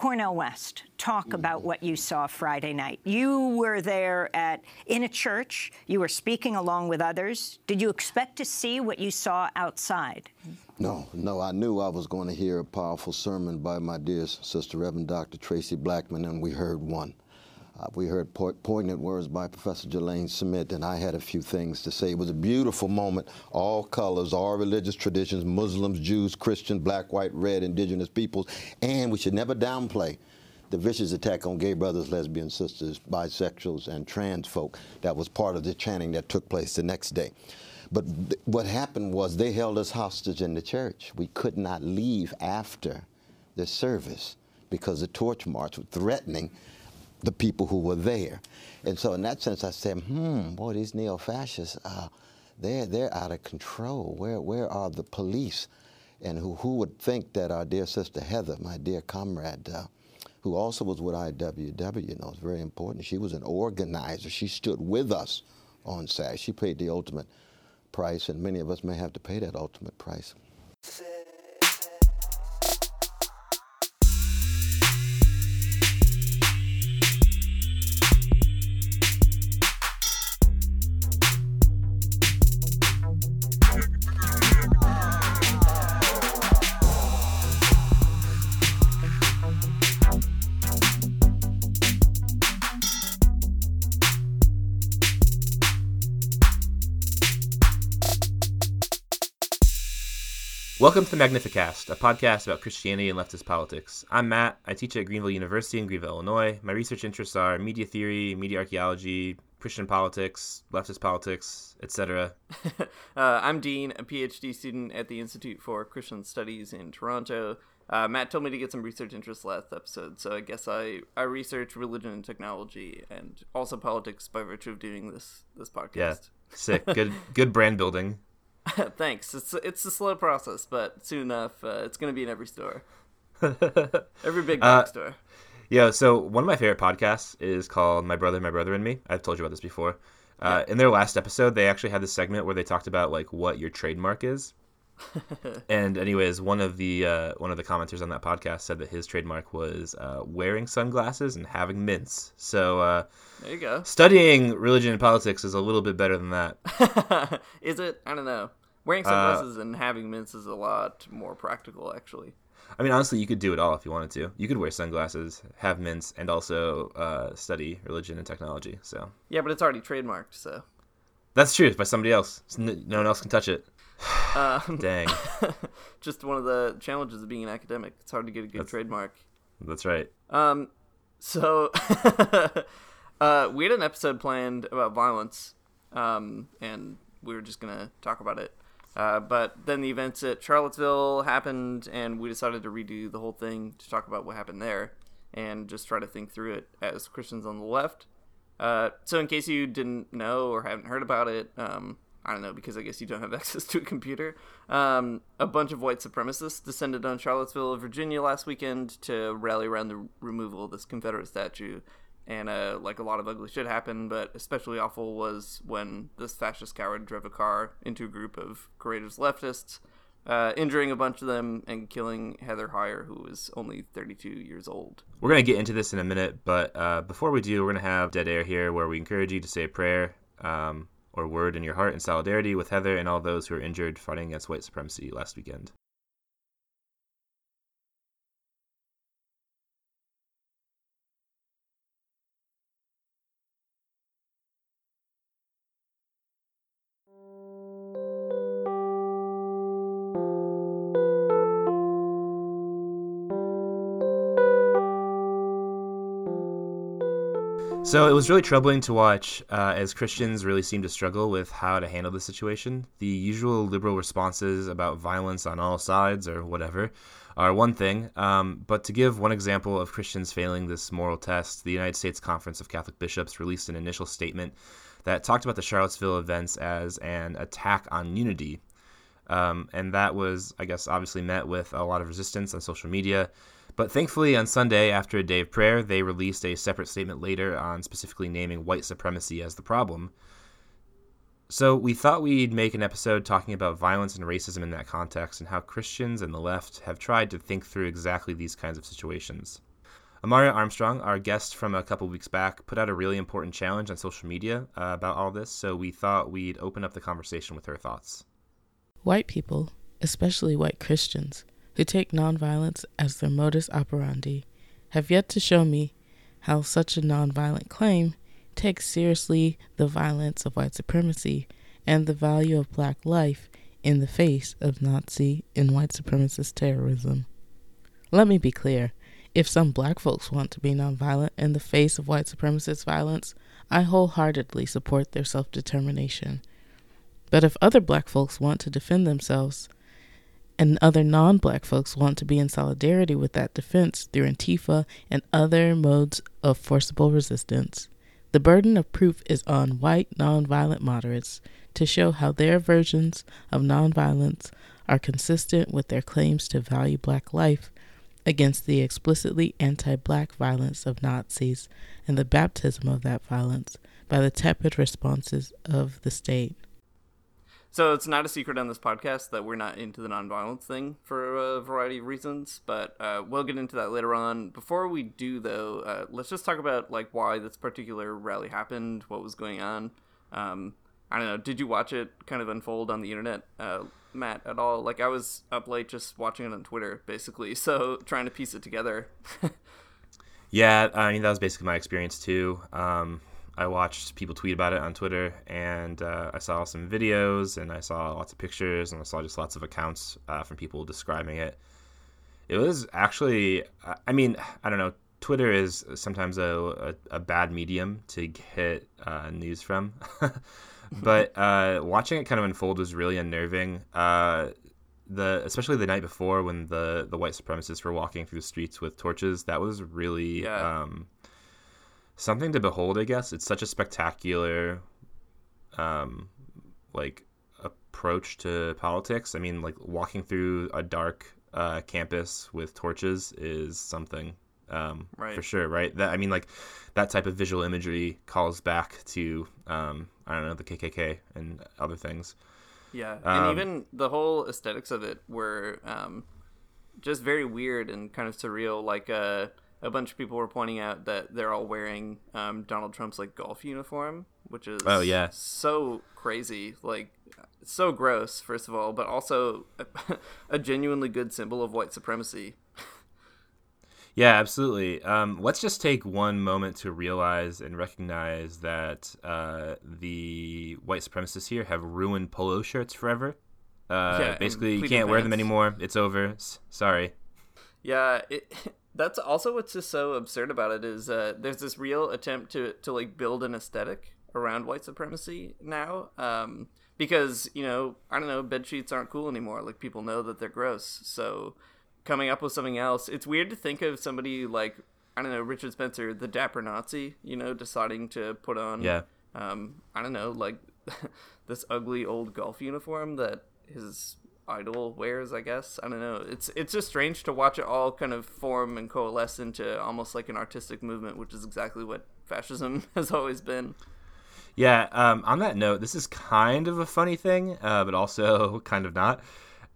Cornel West, talk mm-hmm. about what you saw Friday night. You were there at in a church. You were speaking along with others. Did you expect to see what you saw outside? No, no. I knew I was going to hear a powerful sermon by my dear sister, Reverend Dr. Traci Blackmon, and we heard one. Uh, we heard po poignant words by Professor Jalane Schmidt, and I had a few things to say. It was a beautiful moment. All colors, all religious traditions, Muslims, Jews, Christian, black, white, red, indigenous peoples, and we should never downplay the vicious attack on gay brothers, lesbian sisters, bisexuals, and trans folk. That was part of the chanting that took place the next day. But what happened was they held us hostage in the church. We could not leave after the service because the torch march was threatening the people who were there. And so in that sense, I said, hmm, boy, these neo-fascists, uh, they're, they're out of control. Where, where are the police? And who, who would think that our dear sister Heather, my dear comrade, uh, who also was with IWW, you know, it's very important. She was an organizer. She stood with us on Saturday. She paid the ultimate price, and many of us may have to pay that ultimate price. Welcome to the Magnificast, a podcast about Christianity and leftist politics. I'm Matt. I teach at Greenville University in Greenville, Illinois. My research interests are media theory, media archaeology, Christian politics, leftist politics, etc. uh, I'm Dean, a PhD student at the Institute for Christian Studies in Toronto. Uh, Matt told me to get some research interests last episode, so I guess I, I research religion and technology and also politics by virtue of doing this this podcast. Yeah, sick. Good good brand building. Thanks. It's it's a slow process, but soon enough, uh, it's going to be in every store, every big box uh, store. Yeah. So one of my favorite podcasts is called "My Brother, My Brother and Me." I've told you about this before. Uh, yeah. In their last episode, they actually had this segment where they talked about like what your trademark is. and anyways, one of the uh, one of the commenters on that podcast said that his trademark was uh, wearing sunglasses and having mints. So uh, there you go. Studying religion and politics is a little bit better than that. is it? I don't know. Wearing uh, sunglasses and having mints is a lot more practical, actually. I mean, honestly, you could do it all if you wanted to. You could wear sunglasses, have mints, and also uh, study religion and technology. So yeah, but it's already trademarked. So that's true It's by somebody else. No one else can touch it. Um, Dang. just one of the challenges of being an academic. It's hard to get a good that's, trademark. That's right. Um, so uh, we had an episode planned about violence, um, and we were just gonna talk about it. Uh, but then the events at Charlottesville happened, and we decided to redo the whole thing to talk about what happened there and just try to think through it as Christians on the left. Uh, so, in case you didn't know or haven't heard about it, um, I don't know because I guess you don't have access to a computer. Um, a bunch of white supremacists descended on Charlottesville, Virginia last weekend to rally around the removal of this Confederate statue and uh, like a lot of ugly shit happened. But especially awful was when this fascist coward drove a car into a group of courageous leftists, uh, injuring a bunch of them and killing Heather Heyer, who was only 32 years old. We're gonna get into this in a minute, but uh, before we do, we're gonna have dead air here, where we encourage you to say a prayer. Um, or word in your heart in solidarity with Heather and all those who were injured fighting against white supremacy last weekend. So it was really troubling to watch uh, as Christians really seem to struggle with how to handle the situation. The usual liberal responses about violence on all sides or whatever are one thing, um, but to give one example of Christians failing this moral test, the United States Conference of Catholic Bishops released an initial statement that talked about the Charlottesville events as an attack on unity. Um, and that was, I guess, obviously met with a lot of resistance on social media. But thankfully, on Sunday, after a day of prayer, they released a separate statement later on specifically naming white supremacy as the problem. So we thought we'd make an episode talking about violence and racism in that context and how Christians and the left have tried to think through exactly these kinds of situations. Amaryah Armstrong, our guest from a couple weeks back, put out a really important challenge on social media uh, about all this, so we thought we'd open up the conversation with her thoughts. White people, especially white Christians, who take nonviolence as their modus operandi, have yet to show me how such a nonviolent claim takes seriously the violence of white supremacy and the value of black life in the face of Nazi and white supremacist terrorism. Let me be clear if some black folks want to be nonviolent in the face of white supremacist violence, I wholeheartedly support their self determination. But if other black folks want to defend themselves, and other non black folks want to be in solidarity with that defense through Antifa and other modes of forcible resistance, the burden of proof is on white nonviolent moderates to show how their versions of nonviolence are consistent with their claims to value black life against the explicitly anti black violence of Nazis and the baptism of that violence by the tepid responses of the state. So it's not a secret on this podcast that we're not into the nonviolence thing for a variety of reasons, but uh, we'll get into that later on. Before we do, though, uh, let's just talk about like why this particular rally happened, what was going on. Um, I don't know. Did you watch it kind of unfold on the internet, uh, Matt, at all? Like I was up late just watching it on Twitter, basically, so trying to piece it together. yeah, I mean that was basically my experience too. Um, I watched people tweet about it on Twitter, and uh, I saw some videos, and I saw lots of pictures, and I saw just lots of accounts uh, from people describing it. It was actually, I mean, I don't know. Twitter is sometimes a, a, a bad medium to get uh, news from, but uh, watching it kind of unfold was really unnerving. Uh, the especially the night before when the the white supremacists were walking through the streets with torches, that was really. Yeah. Um, something to behold. I guess it's such a spectacular, um, like approach to politics. I mean, like walking through a dark uh, campus with torches is something, um, Right. for sure. Right. That I mean, like that type of visual imagery calls back to um, I don't know the KKK and other things. Yeah, Um, and even the whole aesthetics of it were um, just very weird and kind of surreal. Like uh, a bunch of people were pointing out that they're all wearing um, Donald Trump's like golf uniform, which is Oh, yeah. so crazy, like so gross. First of all, but also a, a genuinely good symbol of white supremacy. Yeah, absolutely. Um, let's just take one moment to realize and recognize that uh, the white supremacists here have ruined polo shirts forever. Uh, Yeah, basically, you can't wear them anymore. It's over. S- sorry. Yeah, it, that's also what's just so absurd about it is uh, there's this real attempt to to like build an aesthetic around white supremacy now. Um, because you know I don't know bed sheets aren't cool anymore. Like people know that they're gross. So coming up with something else, it's weird to think of somebody like I don't know Richard Spencer, the dapper Nazi. You know, deciding to put on Yeah. um, I don't know, like this ugly old golf uniform that his idol wears. I guess I don't know. It's it's just strange to watch it all kind of form and coalesce into almost like an artistic movement, which is exactly what fascism has always been. Yeah. Um, on that note, this is kind of a funny thing, uh, but also kind of not.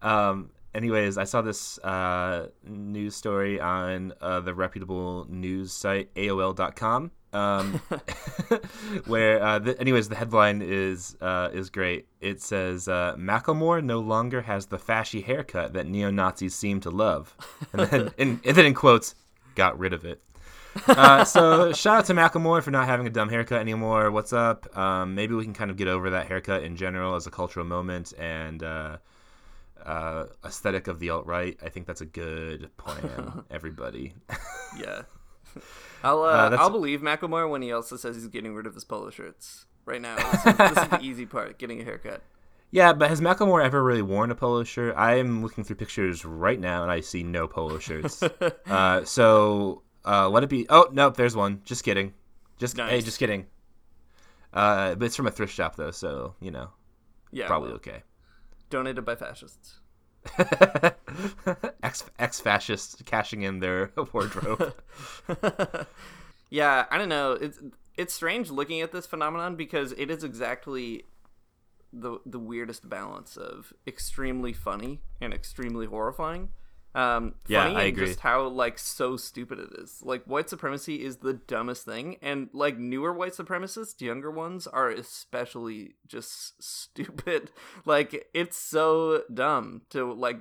Um, anyways, I saw this uh, news story on uh, the reputable news site AOL.com. Um, where, uh, anyways, the headline is uh, is great. It says uh, Macklemore no longer has the fashy haircut that neo Nazis seem to love, and then in, and then in quotes, got rid of it. Uh, so shout out to Macklemore for not having a dumb haircut anymore. What's up? Um, maybe we can kind of get over that haircut in general as a cultural moment and uh, aesthetic of the alt right. I think that's a good plan, everybody. Yeah, I'll uh, Uh, I'll believe Macklemore when he also says he's getting rid of his polo shirts. Right now, this is, this is the easy part: getting a haircut. yeah, but has Macklemore ever really worn a polo shirt? I am looking through pictures right now and I see no polo shirts. uh, so uh, let it be. Oh nope, there's one. Just kidding. Just hey, just kidding. Uh, but it's from a thrift shop though, so you know Yeah, probably well, okay. Donated by fascists. ex ex fascists cashing in their wardrobe. Yeah, I don't know. It's it's strange looking at this phenomenon because it is exactly the the weirdest balance of extremely funny and extremely horrifying. Um, Yeah, funny I agree. just how like so stupid it is. Like white supremacy is the dumbest thing, and like newer white supremacists, younger ones are especially just stupid. Like it's so dumb to like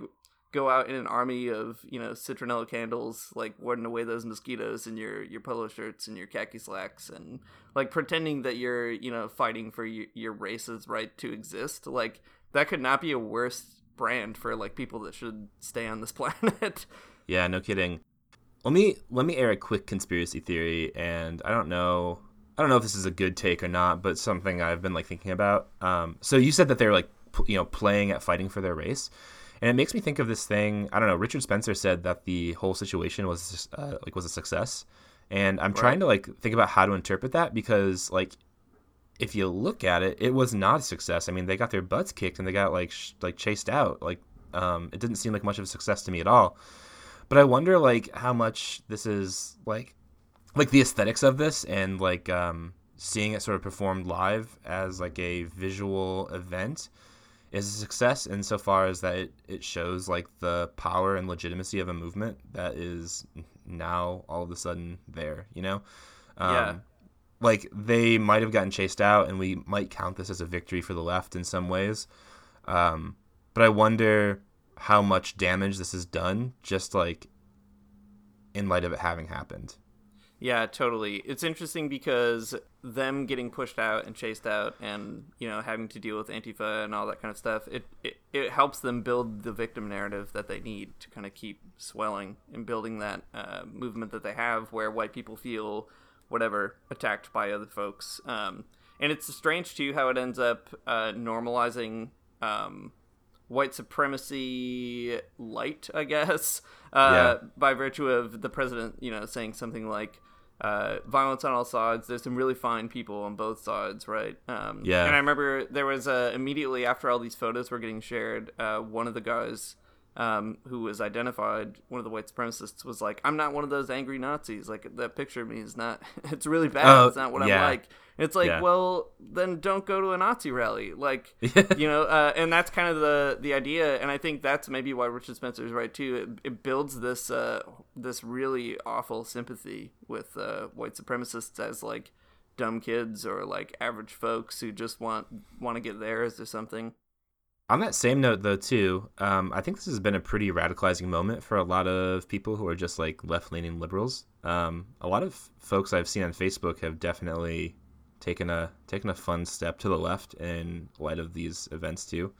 go out in an army of you know citronella candles, like warding away those mosquitoes in your your polo shirts and your khaki slacks, and like pretending that you're you know fighting for your, your race's right to exist. Like that could not be a worse brand for like people that should stay on this planet. Yeah, no kidding. Let me let me air a quick conspiracy theory, and I don't know, I don't know if this is a good take or not, but something I've been like thinking about. Um, so you said that they're like, p- you know, playing at fighting for their race, and it makes me think of this thing. I don't know. Richard Spencer said that the whole situation was uh, like was a success, and I'm trying to like think about how to interpret that because like if you look at it, it was not a success. I mean, they got their butts kicked and they got like sh- like chased out. Like, um, it didn't seem like much of a success to me at all. But I wonder like how much this is like, like the aesthetics of this and like um, seeing it sort of performed live as like a visual event is a success insofar as that it, it shows like the power and legitimacy of a movement that is now all of a sudden there. You know. Um, Yeah. Like they might have gotten chased out and we might count this as a victory for the left in some ways um, but i wonder how much damage this has done just like in light of it having happened Yeah, totally. It's interesting because them getting pushed out and chased out and, you know, having to deal with Antifa and all that kind of stuff, it, it, it helps them build the victim narrative that they need to kind of keep swelling and building that uh, movement that they have where white people feel whatever attacked by other folks. Um, and it's strange, too, how it ends up uh, normalizing um, white supremacy light, I guess, uh, Yeah. by virtue of the president, you know, saying something like uh, violence on all sides. There's some really fine people on both sides, right? Um, Yeah. And I remember there was uh, immediately after all these photos were getting shared, uh, one of the guys. Um, who was identified, one of the white supremacists, was like, "I'm not one of those angry Nazis. Like that picture of me is not. It's really bad. Oh, it's not what yeah. I'm like." It's like, Yeah. well, then don't go to a Nazi rally. Like, you know, uh, and that's kind of the the idea. And I think that's maybe why Richard Spencer is right too. It, it builds this uh, this really awful sympathy with uh, white supremacists as like dumb kids or like average folks who just want want to get theirs or something. On that same note though too um, i think this has been a pretty radicalizing moment for a lot of people who are just like left-leaning liberals. Um, a lot of folks i've seen on facebook have definitely taken a taken a fun step to the left in light of these events too.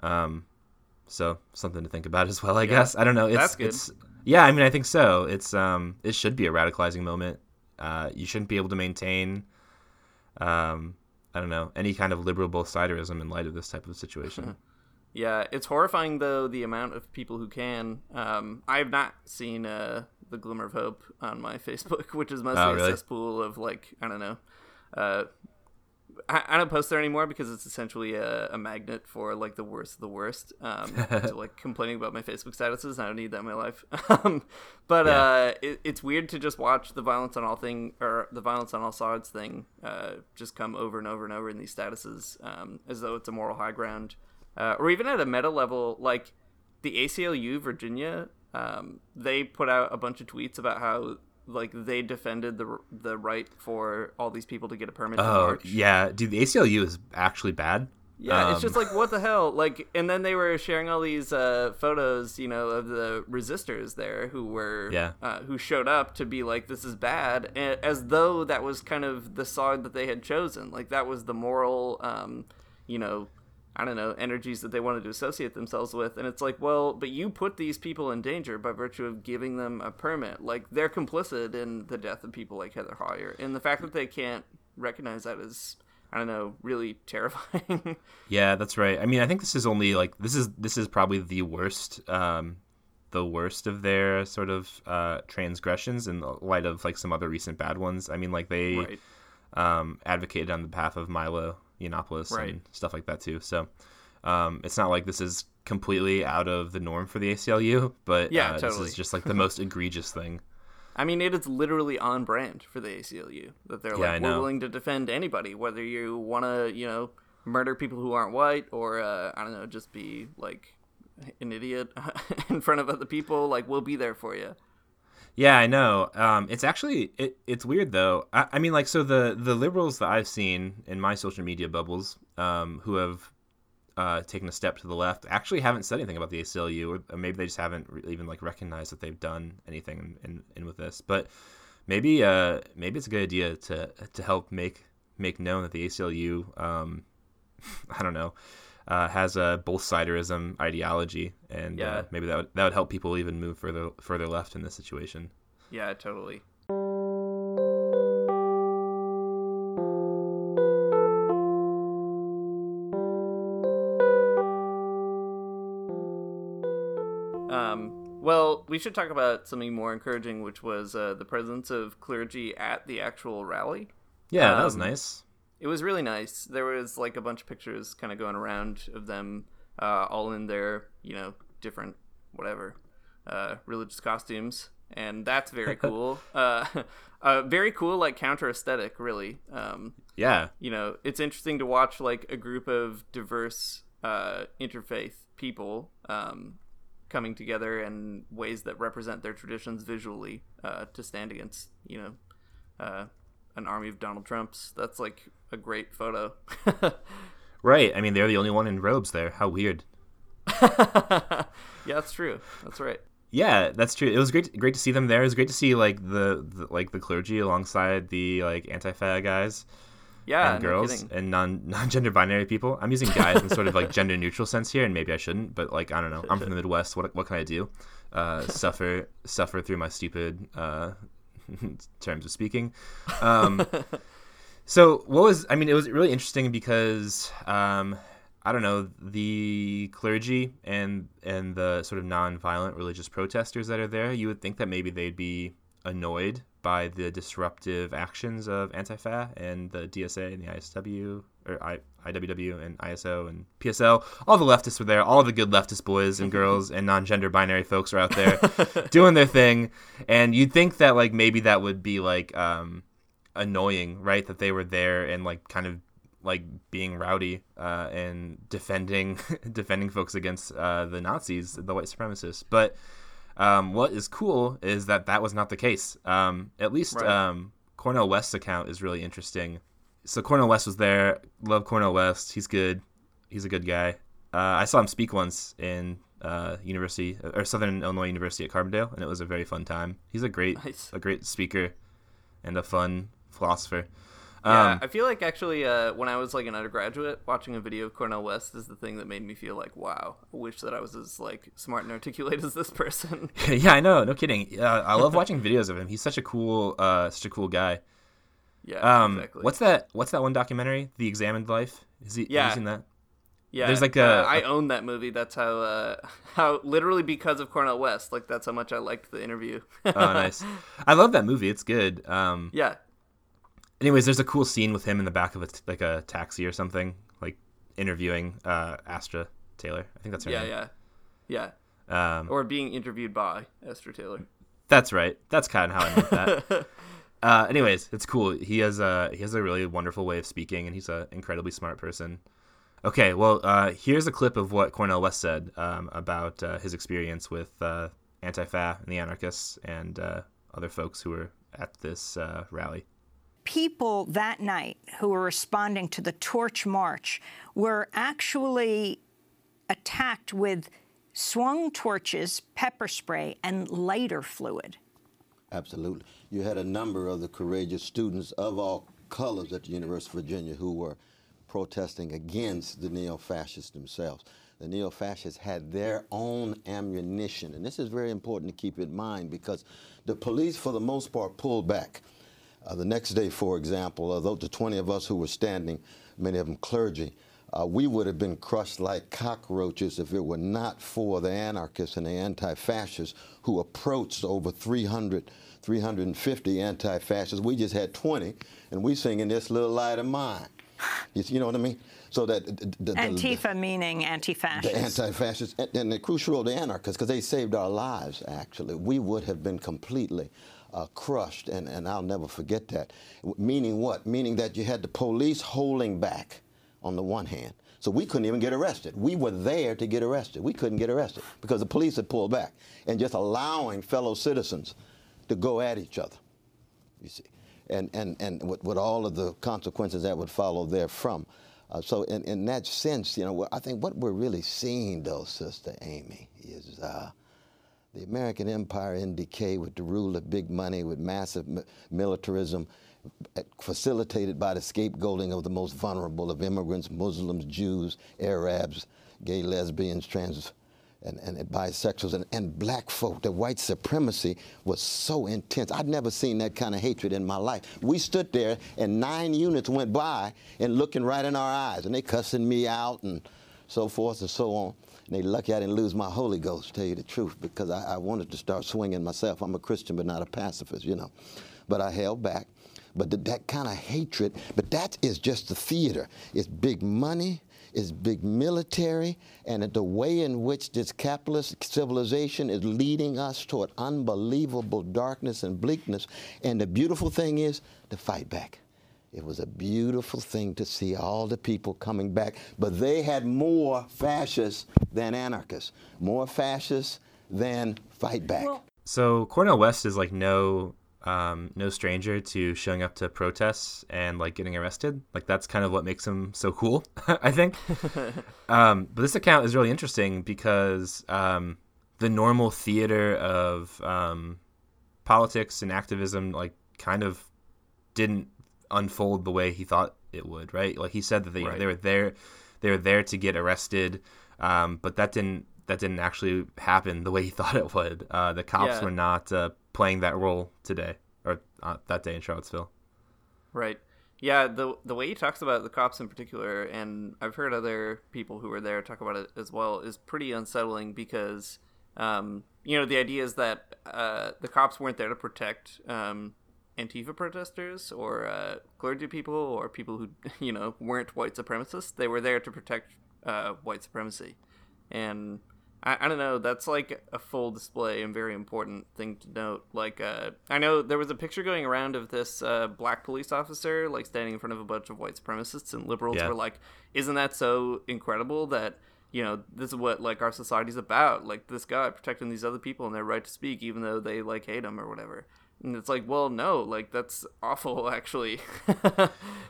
Um, so something to think about as well i guess. I don't know. It's That's good. it's yeah i mean i think so. It's um it should be a radicalizing moment. Uh, you shouldn't be able to maintain um, I don't know any kind of liberal both siderism in light of this type of situation. Yeah, it's horrifying though the amount of people who can. Um, I have not seen uh, the glimmer of hope on my Facebook, which is mostly Oh, really? a cesspool of like I don't know. Uh, I, I don't post there anymore because it's essentially a, a magnet for like the worst of the worst. Um, to like complaining about my Facebook statuses. I don't need that in my life. um, but Yeah. uh, it, it's weird to just watch the violence on all thing or the violence on all sides thing uh, just come over and over and over in these statuses um, as though it's a moral high ground. Uh, or even at a meta level, like the ACLU Virginia, um, they put out a bunch of tweets about how like they defended the the right for all these people to get a permit to Oh march. yeah, dude, the ACLU is actually bad. Yeah, it's Um, just like what the hell, like, and then they were sharing all these uh, photos, you know, of the resistors there who were, Yeah. uh, who showed up to be like, this is bad, a- as though that was kind of the side that they had chosen, like that was the moral, um, you know, I don't know, energies that they wanted to associate themselves with, and it's like, well, but you put these people in danger by virtue of giving them a permit, like they're complicit in the death of people like Heather Heyer, and the fact that they can't recognize that is. I don't know, really terrifying. Yeah, that's right. I mean, I think this is only like this is this is probably the worst, um, the worst of their sort of uh, transgressions in the light of like some other recent bad ones. I mean, like they Right. um, advocated on the path of Milo Yiannopoulos Right. and stuff like that too. So um, it's not like this is completely out of the norm for the ACLU, but Yeah, uh, this is just like the most egregious thing. I mean, it is literally on brand for the ACLU that they're Yeah, like, we're willing to defend anybody, whether you want to, you know, murder people who aren't white or, uh, I don't know, just be like an idiot in front of other people. Like we'll be there for you. Yeah, I know. Um, it's actually it, it's weird though. I, I, mean, like, so the the liberals that I've seen in my social media bubbles, um, who have uh, taken a step to the left, actually haven't said anything about the ACLU, or, maybe they just haven't even like recognized that they've done anything in, in, in with this. But maybe uh, maybe it's a good idea to to help make make known that the ACLU, um, I don't know, uh, has a both siderism ideology, and uh, yeah. uh, maybe that would, that would help people even move further further left in this situation. Yeah, totally. Um, well, we should talk about something more encouraging, which was uh, the presence of clergy at the actual rally. Yeah, um, that was um, nice it was really nice. There was like a bunch of pictures kind of going around of them uh, all in their, you know, different whatever uh, religious costumes, and that's very cool. uh, uh, very cool, like counter aesthetic, really. Um, yeah. You know, it's interesting to watch like a group of diverse uh, interfaith people um, coming together in ways that represent their traditions visually uh, to stand against, you know, uh, an army of Donald Trumps. That's like a great photo. right. I mean, they're the only one in robes there. How weird. yeah, that's true. That's right. Yeah, that's true. It was great, great to see them there. It was great to see like the, the like the clergy alongside the like Antifa guys. Yeah, and girls and non non-gender binary people. I'm using guys in sort of like gender neutral sense here, and maybe I shouldn't, but like I don't know. I'm from the Midwest. What what can I do? Uh, suffer suffer through my stupid uh, terms of speaking. Um, so what was I mean? It was really interesting because um, I don't know the clergy and and the sort of non-violent religious protesters that are there. You would think that maybe they'd be annoyed by the disruptive actions of Antifa and the DSA and the ISW or I, IWW and ISO and PSL. All the leftists were there. All the good leftist boys and girls and non-gender binary folks are out there doing their thing. And you'd think that like maybe that would be like um, annoying, right? That they were there and like kind of like being rowdy uh, and defending defending folks against uh, the Nazis, the white supremacists. But um, what is cool is that that was not the case. Um, at least right. um, Cornel West's account is really interesting. So Cornel West was there. Love Cornel West. He's good. He's a good guy. Uh, I saw him speak once in uh, University or Southern Illinois University at Carbondale, and it was a very fun time. He's a great, nice. a great speaker, and a fun philosopher. Yeah, um, I feel like actually uh, when I was like an undergraduate, watching a video of Cornel West is the thing that made me feel like, wow, I wish that I was as like smart and articulate as this person. yeah, I know, no kidding. Uh, I love watching videos of him. He's such a cool, uh, such a cool guy. Yeah, um, exactly. What's that? What's that one documentary? The Examined Life. Is he? Yeah. Seen that? Yeah, there's like a. Uh, I own that movie. That's how. Uh, how literally because of Cornel West. Like that's how much I liked the interview. oh, nice. I love that movie. It's good. Um, yeah, anyways, there's a cool scene with him in the back of a t- like a taxi or something, like interviewing uh, Astra Taylor. I think that's her yeah, name. Yeah, yeah, um, or being interviewed by Astra Taylor. That's right. That's kind of how I meant that. uh, anyways, it's cool. He has a he has a really wonderful way of speaking, and he's an incredibly smart person. Okay, well, uh, here's a clip of what Cornel West said um, about uh, his experience with uh, Antifa and the anarchists and uh, other folks who were at this uh, rally people that night who were responding to the torch march were actually attacked with swung torches, pepper spray, and lighter fluid. Absolutely. You had a number of the courageous students of all colors at the University of Virginia who were protesting against the neo-fascists themselves. The neo-fascists had their own ammunition, and this is very important to keep in mind because the police, for the most part, pulled back. Uh, the next day, for example, although the 20 of us who were standing, many of them clergy, uh, we would have been crushed like cockroaches if it were not for the anarchists and the anti-fascists who approached over 300, 350 anti-fascists. We just had 20, and we singing this little light of mine. You, you know what I mean? So that the, the, Antifa the, meaning anti-fascist. The anti-fascists and, and the crucial role, the anarchists, because they saved our lives. Actually, we would have been completely uh, crushed, and, and I'll never forget that. Meaning what? Meaning that you had the police holding back on the one hand. So we couldn't even get arrested. We were there to get arrested. We couldn't get arrested because the police had pulled back and just allowing fellow citizens to go at each other. You see, and and and with, with all of the consequences that would follow therefrom. Uh, so in, in that sense, you know, I think what we're really seeing, though, Sister Amy, is uh, the American empire in decay with the rule of big money, with massive mi- militarism, facilitated by the scapegoating of the most vulnerable of immigrants, Muslims, Jews, Arabs, gay, lesbians, trans, and, and, bisexuals, and, and black folk. The white supremacy was so intense. I'd never seen that kind of hatred in my life. We stood there, and nine units went by and looking right in our eyes, and they cussing me out and so forth and so on. And they lucky I didn't lose my Holy Ghost, tell you the truth, because I, I wanted to start swinging myself. I'm a Christian, but not a pacifist, you know. But I held back. But the, that kind of hatred, but that is just the theater. It's big money, it's big military, and the way in which this capitalist civilization is leading us toward unbelievable darkness and bleakness. And the beautiful thing is to fight back. It was a beautiful thing to see all the people coming back, but they had more fascists than anarchists, more fascists than fight back. Well, So Cornel West is like no um, no stranger to showing up to protests and like getting arrested. Like that's kind of what makes him so cool, I think. um, but this account is really interesting because um, the normal theater of um, politics and activism like kind of didn't unfold the way he thought it would. Right? Like he said that they Right. they were there they were there to get arrested, um, but that didn't that didn't actually happen the way he thought it would. Uh, the cops Yeah. were not uh, playing that role today or uh, that day in Charlottesville. Right. Yeah, the the way he talks about the cops in particular, and I've heard other people who were there talk about it as well, is pretty unsettling because, um, you know, the idea is that uh, the cops weren't there to protect um, Antifa protesters or uh, clergy people or people who, you know, weren't white supremacists. They were there to protect uh, white supremacy, and I, I don't know. That's like a full display and very important thing to note. Like, uh, I know there was a picture going around of this uh, black police officer like standing in front of a bunch of white supremacists, and liberals Yeah. were like, "Isn't that so incredible that?" You know, this is what like our society's about. Like this guy protecting these other people and their right to speak, even though they like hate him or whatever. And it's like, well, no, like that's awful, actually.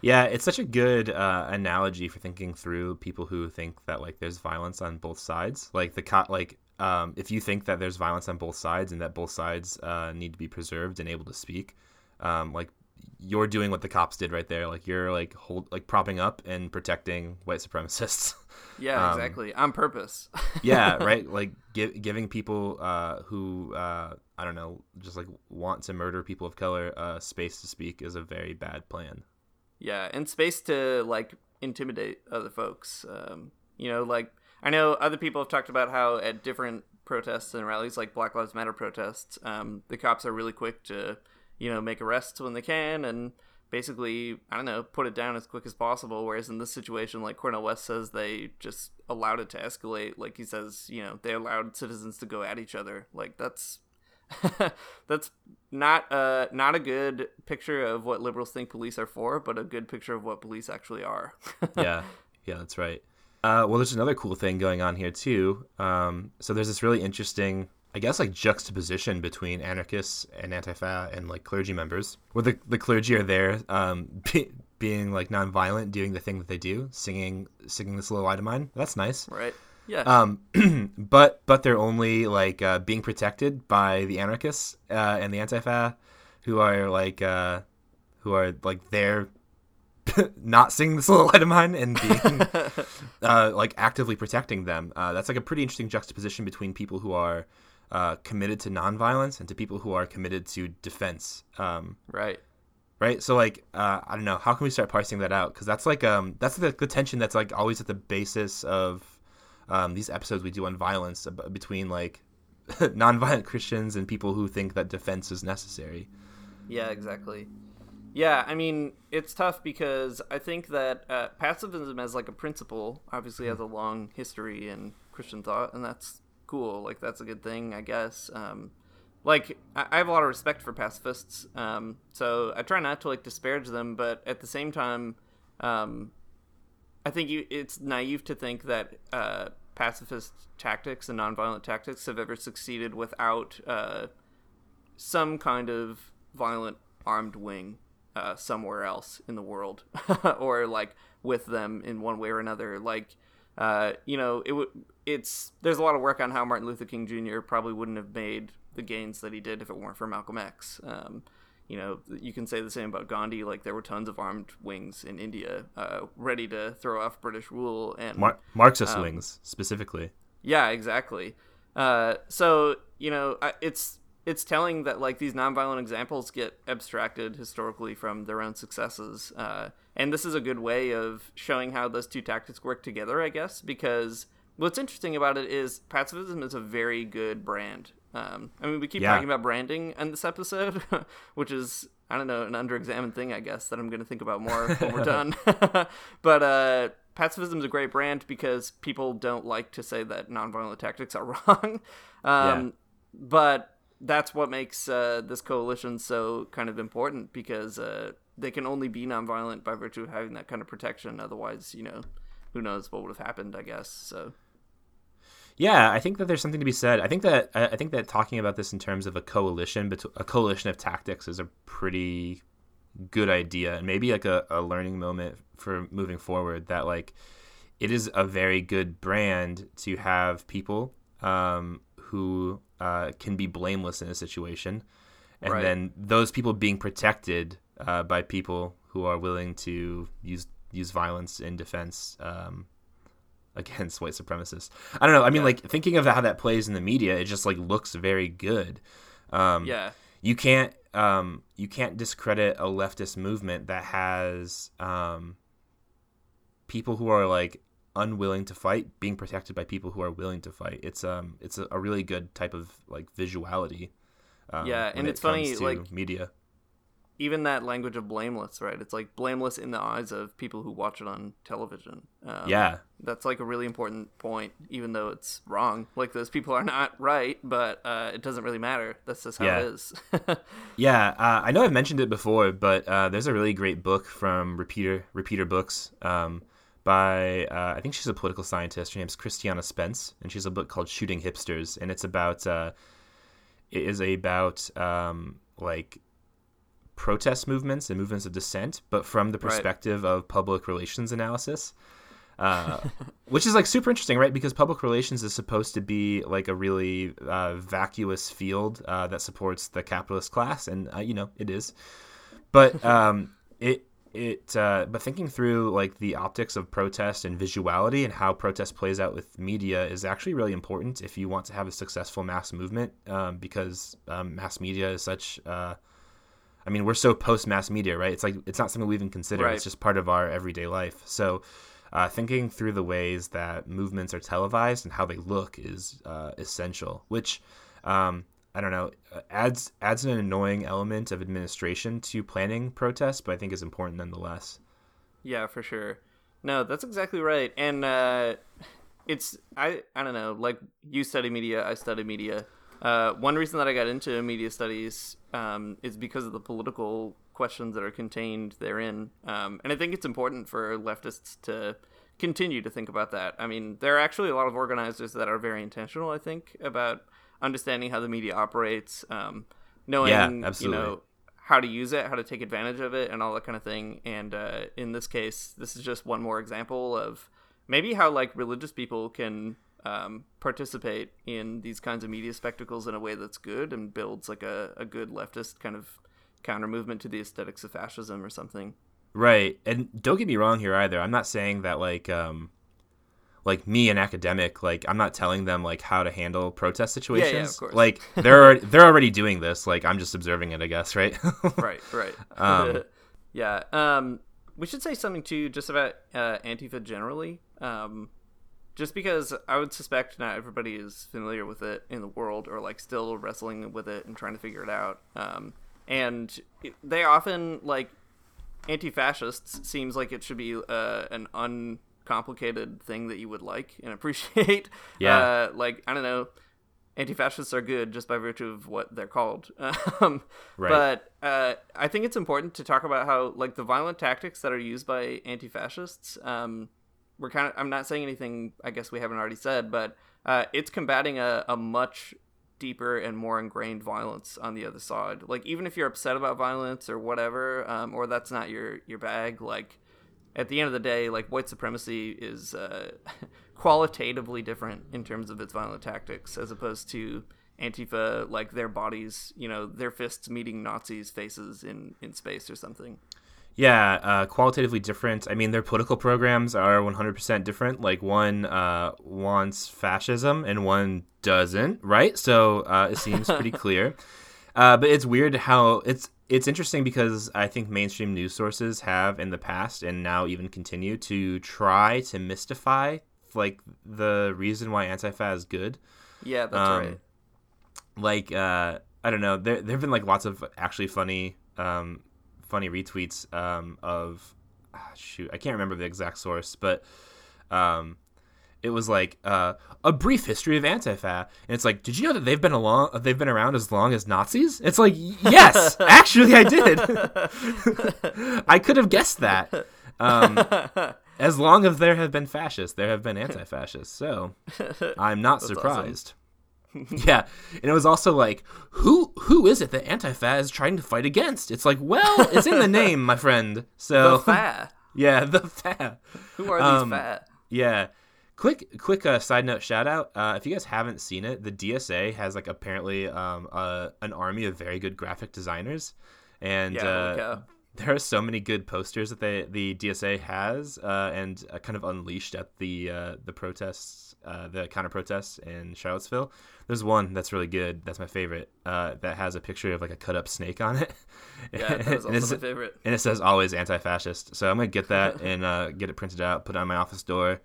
Yeah, it's such a good uh, analogy for thinking through people who think that like there's violence on both sides. Like the co- like um, if you think that there's violence on both sides and that both sides uh, need to be preserved and able to speak, um, like you're doing what the cops did right there. Like you're like hold like propping up and protecting white supremacists. yeah, Um, exactly, on purpose. yeah, right. Like gi- giving people uh, who uh, I don't know, just like want to murder people of color uh, space to speak is a very bad plan. Yeah, and space to like intimidate other folks. Um, you know, like I know other people have talked about how at different protests and rallies, like Black Lives Matter protests, um, the cops are really quick to, you know, make arrests when they can and basically, I don't know, put it down as quick as possible. Whereas in this situation, like Cornel West says, they just allowed it to escalate. Like he says, you know, they allowed citizens to go at each other. Like that's that's not uh not a good picture of what liberals think police are for, but a good picture of what police actually are. yeah, yeah, that's right. Uh, well, there's another cool thing going on here too. Um, so there's this really interesting, I guess, like juxtaposition between anarchists and Antifa and like clergy members, where the the clergy are there, um, be, being like nonviolent, doing the thing that they do, singing singing the slow light of mine. That's nice. right? Yeah. Um, but but they're only like uh, being protected by the anarchists uh, and the Antifa, who are like uh, who are like there, not singing this little light of mine and being uh, like actively protecting them. Uh, that's like a pretty interesting juxtaposition between people who are uh, committed to nonviolence and to people who are committed to defense. Um, right. right so like uh, i don't know how can we start parsing that out because that's like um that's the, the tension that's like always at the basis of um, these episodes we do on violence ab- between like nonviolent christians and people who think that defense is necessary Yeah, exactly. Yeah, I mean, it's tough because I think that uh, pacifism as like a principle obviously has a long history in Christian thought, and that's cool. Like that's a good thing, I guess. Um, like I I have a lot of respect for pacifists, um, so I try not to like disparage them, but at the same time, um, I think you it's naive to think that uh, pacifist tactics and nonviolent tactics have ever succeeded without uh, some kind of violent armed wing uh, somewhere else in the world, or like with them in one way or another. Like, uh, you know, it would. It's there's a lot of work on how Martin Luther King Jr. probably wouldn't have made the gains that he did if it weren't for Malcolm X. Um, you know, you can say the same about Gandhi. Like there were tons of armed wings in India, uh, ready to throw off British rule and Mar- Marxist um, wings specifically. yeah, exactly. Uh, so you know, I- it's it's telling that like these nonviolent examples get abstracted historically from their own successes, uh, and this is a good way of showing how those two tactics work together, I guess. Because what's interesting about it is pacifism is a very good brand. Um, I mean, we keep Yeah. talking about branding in this episode, which is I don't know an underexamined thing, I guess, that I'm going to think about more when we're done. but uh, pacifism is a great brand because people don't like to say that nonviolent tactics are wrong. Um, But that's what makes uh, this coalition so kind of important because uh, they can only be nonviolent by virtue of having that kind of protection. Otherwise, you know, who knows what would have happened? I guess so. Yeah, I think that there's something to be said. I think that I think that talking about this in terms of a coalition, a coalition of tactics is a pretty good idea, and maybe like a, a learning moment for moving forward. That like it is a very good brand to have people um, who uh, can be blameless in a situation, and Right. then those people being protected uh, by people who are willing to use use violence in defense. Um, against white supremacists. I don't know. I mean, Yeah. like thinking of how that plays in the media, it just like looks very good. Um, Yeah. you can't um, you can't discredit a leftist movement that has um, people who are like unwilling to fight being protected by people who are willing to fight. It's um it's a, a really good type of like visuality. Um, Yeah, and it it's funny, like- media. Even that language of blameless, right? It's like blameless in the eyes of people who watch it on television. Um, Yeah, that's like a really important point, even though it's wrong. Like those people are not right, but uh, it doesn't really matter. That's just how Yeah. it is. Yeah, uh, I know I've mentioned it before, but uh, there's a really great book from Repeater Repeater Books um, by uh, I think she's a political scientist. Her name's Christiana Spens, and she has a book called Shooting Hipsters, and it's about uh, it is about um, like protest movements and movements of dissent, but from the Right. perspective of public relations analysis. Uh, which is like super interesting, right? Because public relations is supposed to be like a really uh, vacuous field uh, that supports the capitalist class, and uh, you know it is. But um, it it uh, but thinking through like the optics of protest and visuality and how protest plays out with media is actually really important if you want to have a successful mass movement, um, because um, mass media is such. I mean, we're so post mass media, right? It's like it's not something we even consider. Right. It's just part of our everyday life. So, uh, thinking through the ways that movements are televised and how they look is uh, essential. Which, um, I don't know, uh, adds adds an annoying element of administration to planning protests, but I think is important nonetheless. Yeah, for sure. No, that's exactly right. And uh, it's I I don't know. Like you study media, I study media. Uh, one reason that I got into media studies um, is because of the political questions that are contained therein, um, and I think it's important for leftists to continue to think about that. I mean, there are actually a lot of organizers that are very intentional. I think about understanding how the media operates, um, knowing Yeah, you know how to use it, how to take advantage of it, and all that kind of thing. And uh, in this case, this is just one more example of maybe how like religious people can um, participate in these kinds of media spectacles in a way that's good and builds like a, a good leftist kind of counter movement to the aesthetics of fascism or something. Right. And don't get me wrong here either. I'm not saying that like um like me an academic like I'm not telling them like how to handle protest situations. course. Like they're already, they're already doing this. Like I'm just observing it, I guess, right? right, right. Um, yeah. Um, we should say something too, just about uh, Antifa generally. Um, just because I would suspect not everybody is familiar with it in the world, or like still wrestling with it and trying to figure it out. Um, and it, they often like anti-fascists seems like it should be uh, an uncomplicated thing that you would like and appreciate. Yeah. Uh, like I don't know, anti-fascists are good just by virtue of what they're called. Um, Right. But uh, I think it's important to talk about how like the violent tactics that are used by anti-fascists. Um, we're kind of I'm not saying anything I guess we haven't already said, but uh, it's combating a, a much deeper and more ingrained violence on the other side. Like even if you're upset about violence or whatever, um, or that's not your your bag, like at the end of the day, like white supremacy is uh, qualitatively different in terms of its violent tactics as opposed to Antifa, like their bodies, you know, their fists meeting Nazis' faces in in space or something. Yeah, uh, qualitatively different. I mean, their political programs are 100% different. Like, one uh, wants fascism and one doesn't, right? So uh, it seems pretty clear. Uh, but it's weird how it's it's interesting because I think mainstream news sources have in the past and now even continue to try to mystify like the reason why Antifa is good. Yeah, that's um, right. Like, uh, I don't know. There there have been like lots of actually funny um, funny retweets um, of ah, shoot, I can't remember the exact source, but um, it was like uh, a brief history of Antifa, and it's like, did you know that they've been along, they've been around as long as Nazis? It's like, yes, actually, I did. I could have guessed that. Um, as long as there have been fascists, there have been anti-fascists. So I'm not surprised. Awesome. yeah, and it was also like, who who is it that Antifa is trying to fight against? It's like, well, it's in the name, my friend. So the fa. Yeah, the fa. Who are these um, fa? Yeah. Quick, quick uh, side note shout out. Uh, if you guys haven't seen it, the DSA has like apparently um, uh, an army of very good graphic designers, and yeah, uh, there are so many good posters that they, the DSA has, uh, and uh, kind of unleashed at the uh, the protests, uh, the counter protests in Charlottesville. There's one that's really good. That's my favorite. Uh, that has a picture of like a cut up snake on it. Yeah, that also my favorite. And it says always anti-fascist. So I'm gonna get that and uh, get it printed out, put it on my office door.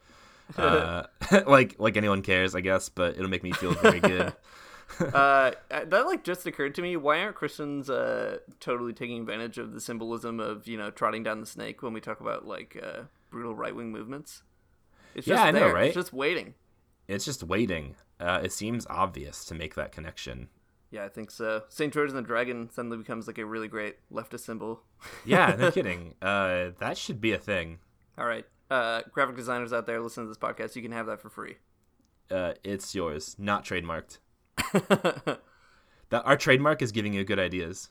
like like anyone cares, I guess, but it'll make me feel very good. uh, that like just occurred to me. Why aren't Christians uh, totally taking advantage of the symbolism of you know trotting down the snake when we talk about like uh, brutal right wing movements? It's just I there. know, right? It's just waiting. It's just waiting. Uh, it seems obvious to make that connection. Yeah, I think so. St. George and the Dragon suddenly becomes like a really great leftist symbol. yeah, no kidding. Uh, that should be a thing. All right, uh, graphic designers out there, listen to this podcast. You can have that for free. Uh, it's yours, not trademarked. that our trademark is giving you good ideas.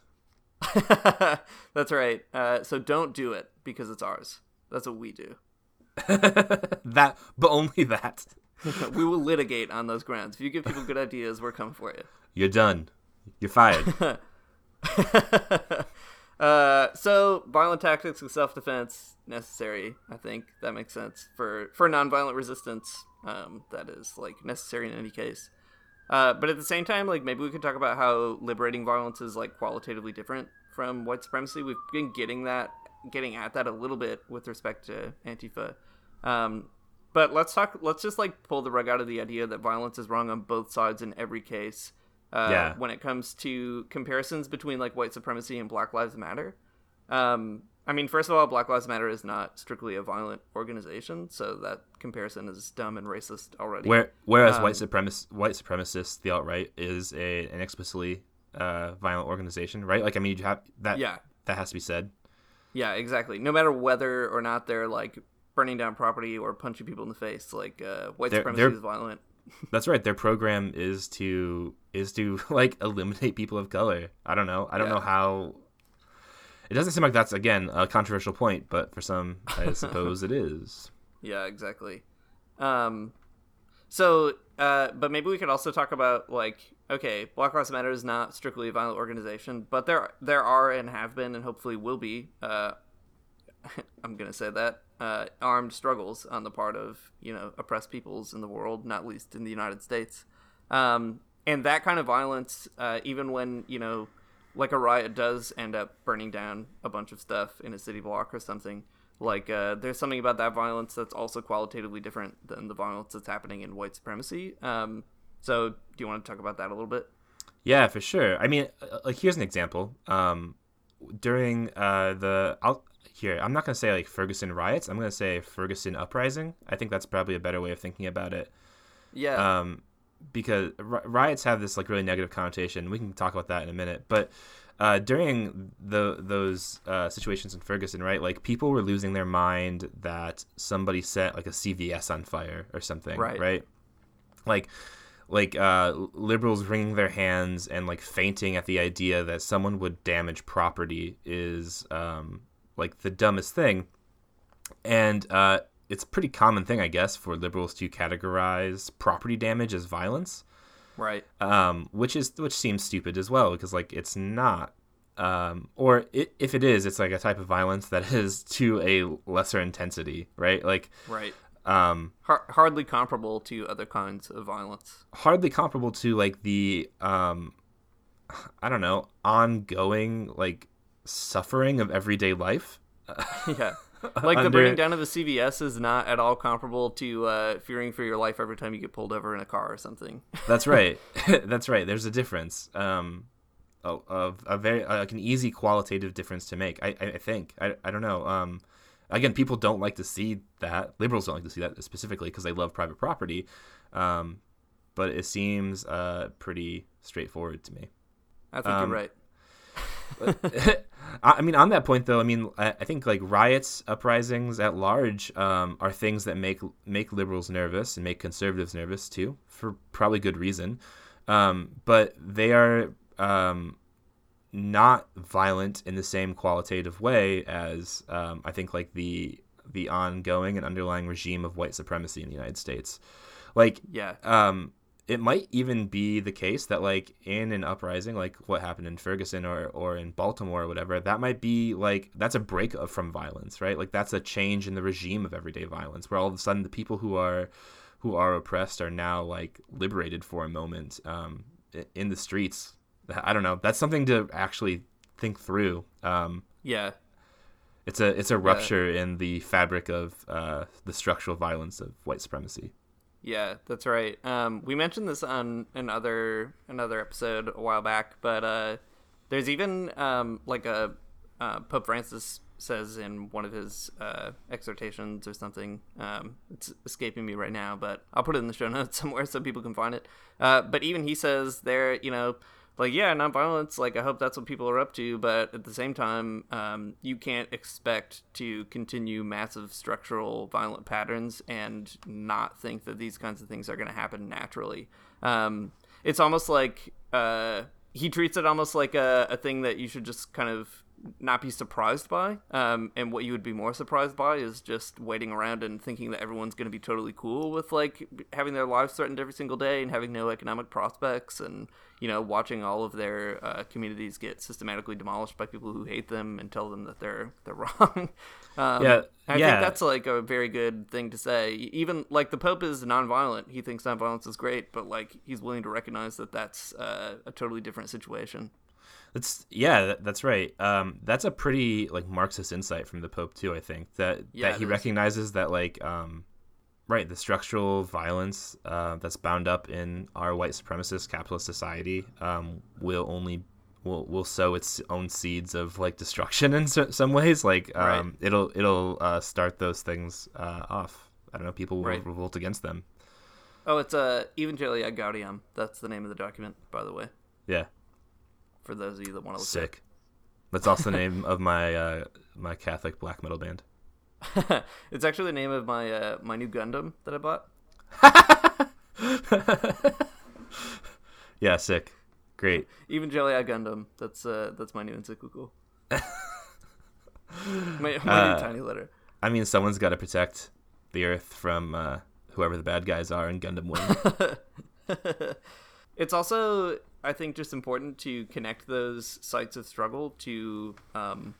That's right. Uh, so don't do it because it's ours. That's what we do. that, but only that. we will litigate on those grounds. If you give people good ideas, we're coming for you. You're done. You're fired. uh, so violent tactics and self-defense necessary. I think that makes sense for for nonviolent resistance. Um, that is like necessary in any case. Uh, but at the same time, like maybe we could talk about how liberating violence is like qualitatively different from white supremacy. We've been getting that, getting at that a little bit with respect to Antifa. Um, but let's talk. Let's just like pull the rug out of the idea that violence is wrong on both sides in every case. Uh, yeah. When it comes to comparisons between like white supremacy and Black Lives Matter, um, I mean, first of all, Black Lives Matter is not strictly a violent organization, so that comparison is dumb and racist already. Where, whereas um, white supremacist, white supremacists, the alt right, is a an explicitly uh, violent organization, right? Like, I mean, you have that. Yeah, that has to be said. Yeah, exactly. No matter whether or not they're like burning down property or punching people in the face, like uh, white they're, supremacy they're, is violent. that's right. Their program is to is to like eliminate people of color. I don't know. I don't yeah. know how it doesn't seem like that's again a controversial point, but for some, I suppose it is. Yeah, exactly. Um, so, uh, but maybe we could also talk about like, okay, Black Lives Matter is not strictly a violent organization, but there there are and have been and hopefully will be. Uh, I'm gonna say that uh, armed struggles on the part of you know oppressed peoples in the world, not least in the United States. Um, and that kind of violence, uh, even when you know like a riot does end up burning down a bunch of stuff in a city block or something like uh, there's something about that violence that's also qualitatively different than the violence that's happening in white supremacy. Um, so do you want to talk about that a little bit? Yeah for sure. I mean uh, like here's an example. Um, during uh, the here i'm not going to say like ferguson riots i'm going to say ferguson uprising i think that's probably a better way of thinking about it yeah um, because riots have this like really negative connotation. We can talk about that in a minute, but uh, during the those uh, situations in Ferguson, right? Like people were losing their mind that somebody set like a CVS on fire or something, Right. Right? Like, like uh, liberals wringing their hands and like fainting at the idea that someone would damage property is um, like the dumbest thing, and uh, it's a pretty common thing, I guess, for liberals to categorize property damage as violence Right. um, which is which seems stupid as well because like it's not, um, or i if it is, it's like a type of violence that is to a lesser intensity, right? Like Right. um, Har- hardly comparable to other kinds of violence. hardly comparable to like the um, I don't know ongoing like suffering of everyday life. yeah. Like the Under- burning down of a CVS is not at all comparable to uh, fearing for your life every time you get pulled over in a car or something. That's right. That's right. There's a difference. Um, of, of a very like an easy qualitative difference to make. I I, I think. I, I don't know. Um, again, people don't like to see that. Liberals don't like to see that specifically because they love private property. Um, but it seems uh pretty straightforward to me. I think Um, you're right. I mean, on that point, though, I mean, I think like riots, uprisings at large, um, are things that make make liberals nervous and make conservatives nervous too, for probably good reason. Um, but they are um, not violent in the same qualitative way as um, I think like the the ongoing and underlying regime of white supremacy in the United States. Like, Yeah. It might even be the case that like in an uprising like what happened in Ferguson or or in Baltimore or whatever that might be like that's a break of- from violence right? Like that's a change in the regime of everyday violence where all of a sudden the people who are who are oppressed are now like liberated for a moment um, in the streets. I don't know. That's something to actually think through. Um, Yeah. it's a it's a rupture in the fabric of uh, the structural violence of white supremacy Yeah, that's right. Um, we mentioned this on another another episode a while back, but uh, there's even um, like a uh, Pope Francis says in one of his uh, exhortations or something. Um, it's escaping me right now, but I'll put it in the show notes somewhere so people can find it. Uh, but even he says there, you know, like yeah, nonviolence. Like I hope that's what people are up to, but at the same time, um, you can't expect to continue massive structural violent patterns and not think that these kinds of things are going to happen naturally. Um, it's almost like uh, he treats it almost like a, a thing that you should just kind of not be surprised by. Um, and what you would be more surprised by is just waiting around and thinking that everyone's going to be totally cool with like having their lives threatened every single day and having no economic prospects and you know watching all of their uh, communities get systematically demolished by people who hate them and tell them that they're they're wrong. Um, Yeah, I yeah. think that's like a very good thing to say. Even like the Pope is nonviolent; he thinks nonviolence is great, but like he's willing to recognize that that's uh, a totally different situation. That's yeah, that, that's right. Um, that's a pretty like Marxist insight from the Pope too. I think that Yeah, that he recognizes that like um, right the structural violence uh, that's bound up in our white supremacist capitalist society um, will only will will sow its own seeds of like destruction in so, some ways. Like um, it'll it'll uh, start those things uh, off. I don't know. People will Right. revolt against them. Oh, it's uh, Evangelii Gaudium. That's the name of the document, by the way. Yeah, For those of you that want to look sick. That's also the name of my uh, my Catholic black metal band. it's actually the name of my uh, my new Gundam that I bought. Yeah, sick. Great. Evangelia Gundam. That's uh, that's my new encyclical. my my Uh, new tiny letter. I mean, someone's got to protect the Earth from uh, whoever the bad guys are in Gundam Wing. It's also, I think, just important to connect those sites of struggle to um,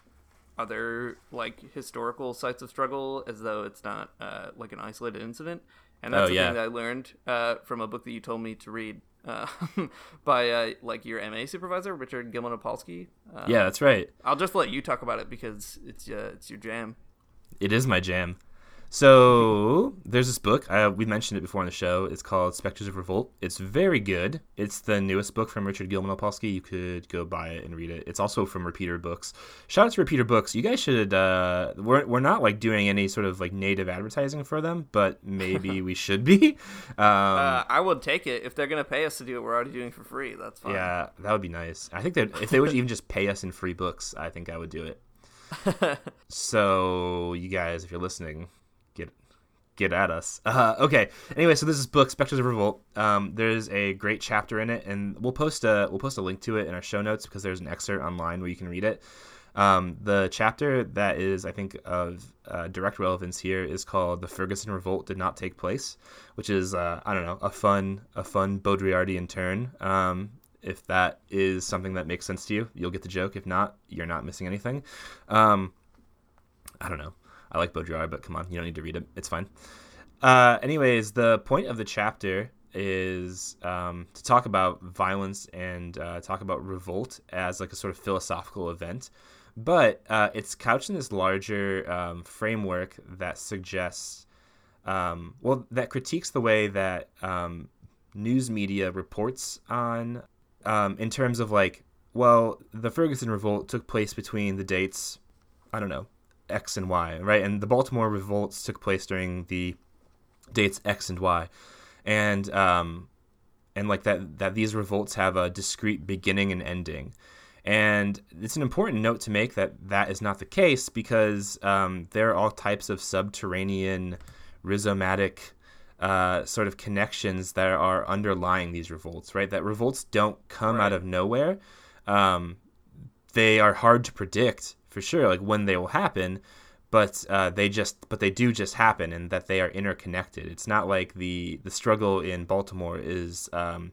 other like historical sites of struggle, as though it's not uh, like an isolated incident. And that's Oh, yeah. thing that I learned uh, from a book that you told me to read uh, by uh, like your MA supervisor, Richard Gilman Opalsky. Uh, yeah, that's right. I'll just let you talk about it because it's uh, it's your jam. It is my jam. So there's this book. Uh, we mentioned it before on the show. It's called Spectres of Revolt. It's very good. It's the newest book from Richard Gilman Opalsky. You could go buy it and read it. It's also from Repeater Books. Shout out to Repeater Books. You guys should. Uh, we're we're not like doing any sort of like native advertising for them, but maybe we should be. Um, Uh, I would take it if they're gonna pay us to do it. We're already doing it for free. That's fine. yeah, that would be nice. I think that if they would even just pay us in free books, I think I would do it. so you guys, if you're listening, get at us. Uh, okay. Anyway, so this is book Spectres of Revolt. Um, there's a great chapter in it, and we'll post a we'll post a link to it in our show notes because there's an excerpt online where you can read it. Um, the chapter that is, I think, of uh, direct relevance here is called "The Ferguson Revolt Did Not Take Place," which is, uh, I don't know, a fun, a fun Baudrillardian turn. Um, if that is something that makes sense to you, you'll get the joke. If not, you're not missing anything. Um, I don't know. I like Baudrillard, but come on, you don't need to read it. It's fine. Uh, anyways, the point of the chapter is um, to talk about violence and uh, talk about revolt as like a sort of philosophical event, but uh, it's couched in this larger um, framework that suggests, um, well, that critiques the way that um, news media reports on, um, in terms of like, well, the Ferguson revolt took place between the dates, I don't know, X and Y, right? And the Baltimore revolts took place during the dates X and Y, and um, and like that that these revolts have a discrete beginning and ending. And it's an important note to make that that is not the case because um, there are all types of subterranean, rhizomatic uh, sort of connections that are underlying these revolts, right? That revolts don't come out of nowhere. Um, they are hard to predict for sure, like when they will happen, but uh, they just but they do just happen, and that they are interconnected. It's not like the the struggle in Baltimore is um,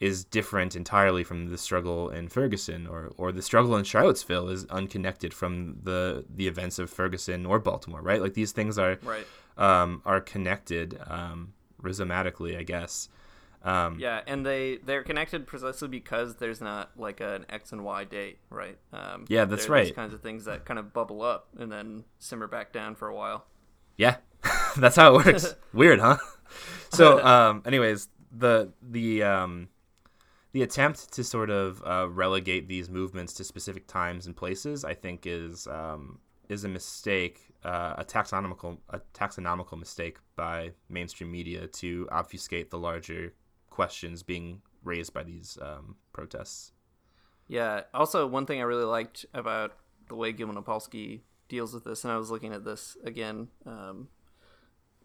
is different entirely from the struggle in Ferguson, or or the struggle in Charlottesville is unconnected from the the events of Ferguson or Baltimore, right? Like these things are Right. um, are connected um, rhizomatically, I guess. Um, Yeah, and they they're connected precisely because there's not like an X and Y date, right? Um, Yeah, that's are these right. kinds of things that kind of bubble up and then simmer back down for a while. Yeah, that's how it works. Weird, huh? So, um, anyways, the the um, the attempt to sort of uh, relegate these movements to specific times and places, I think, is um, is a mistake, uh, a taxonomical a taxonomical mistake by mainstream media to obfuscate the larger questions being raised by these um, protests. Yeah. Also, one thing I really liked about the way Gilman Opalsky deals with this, and I was looking at this again um,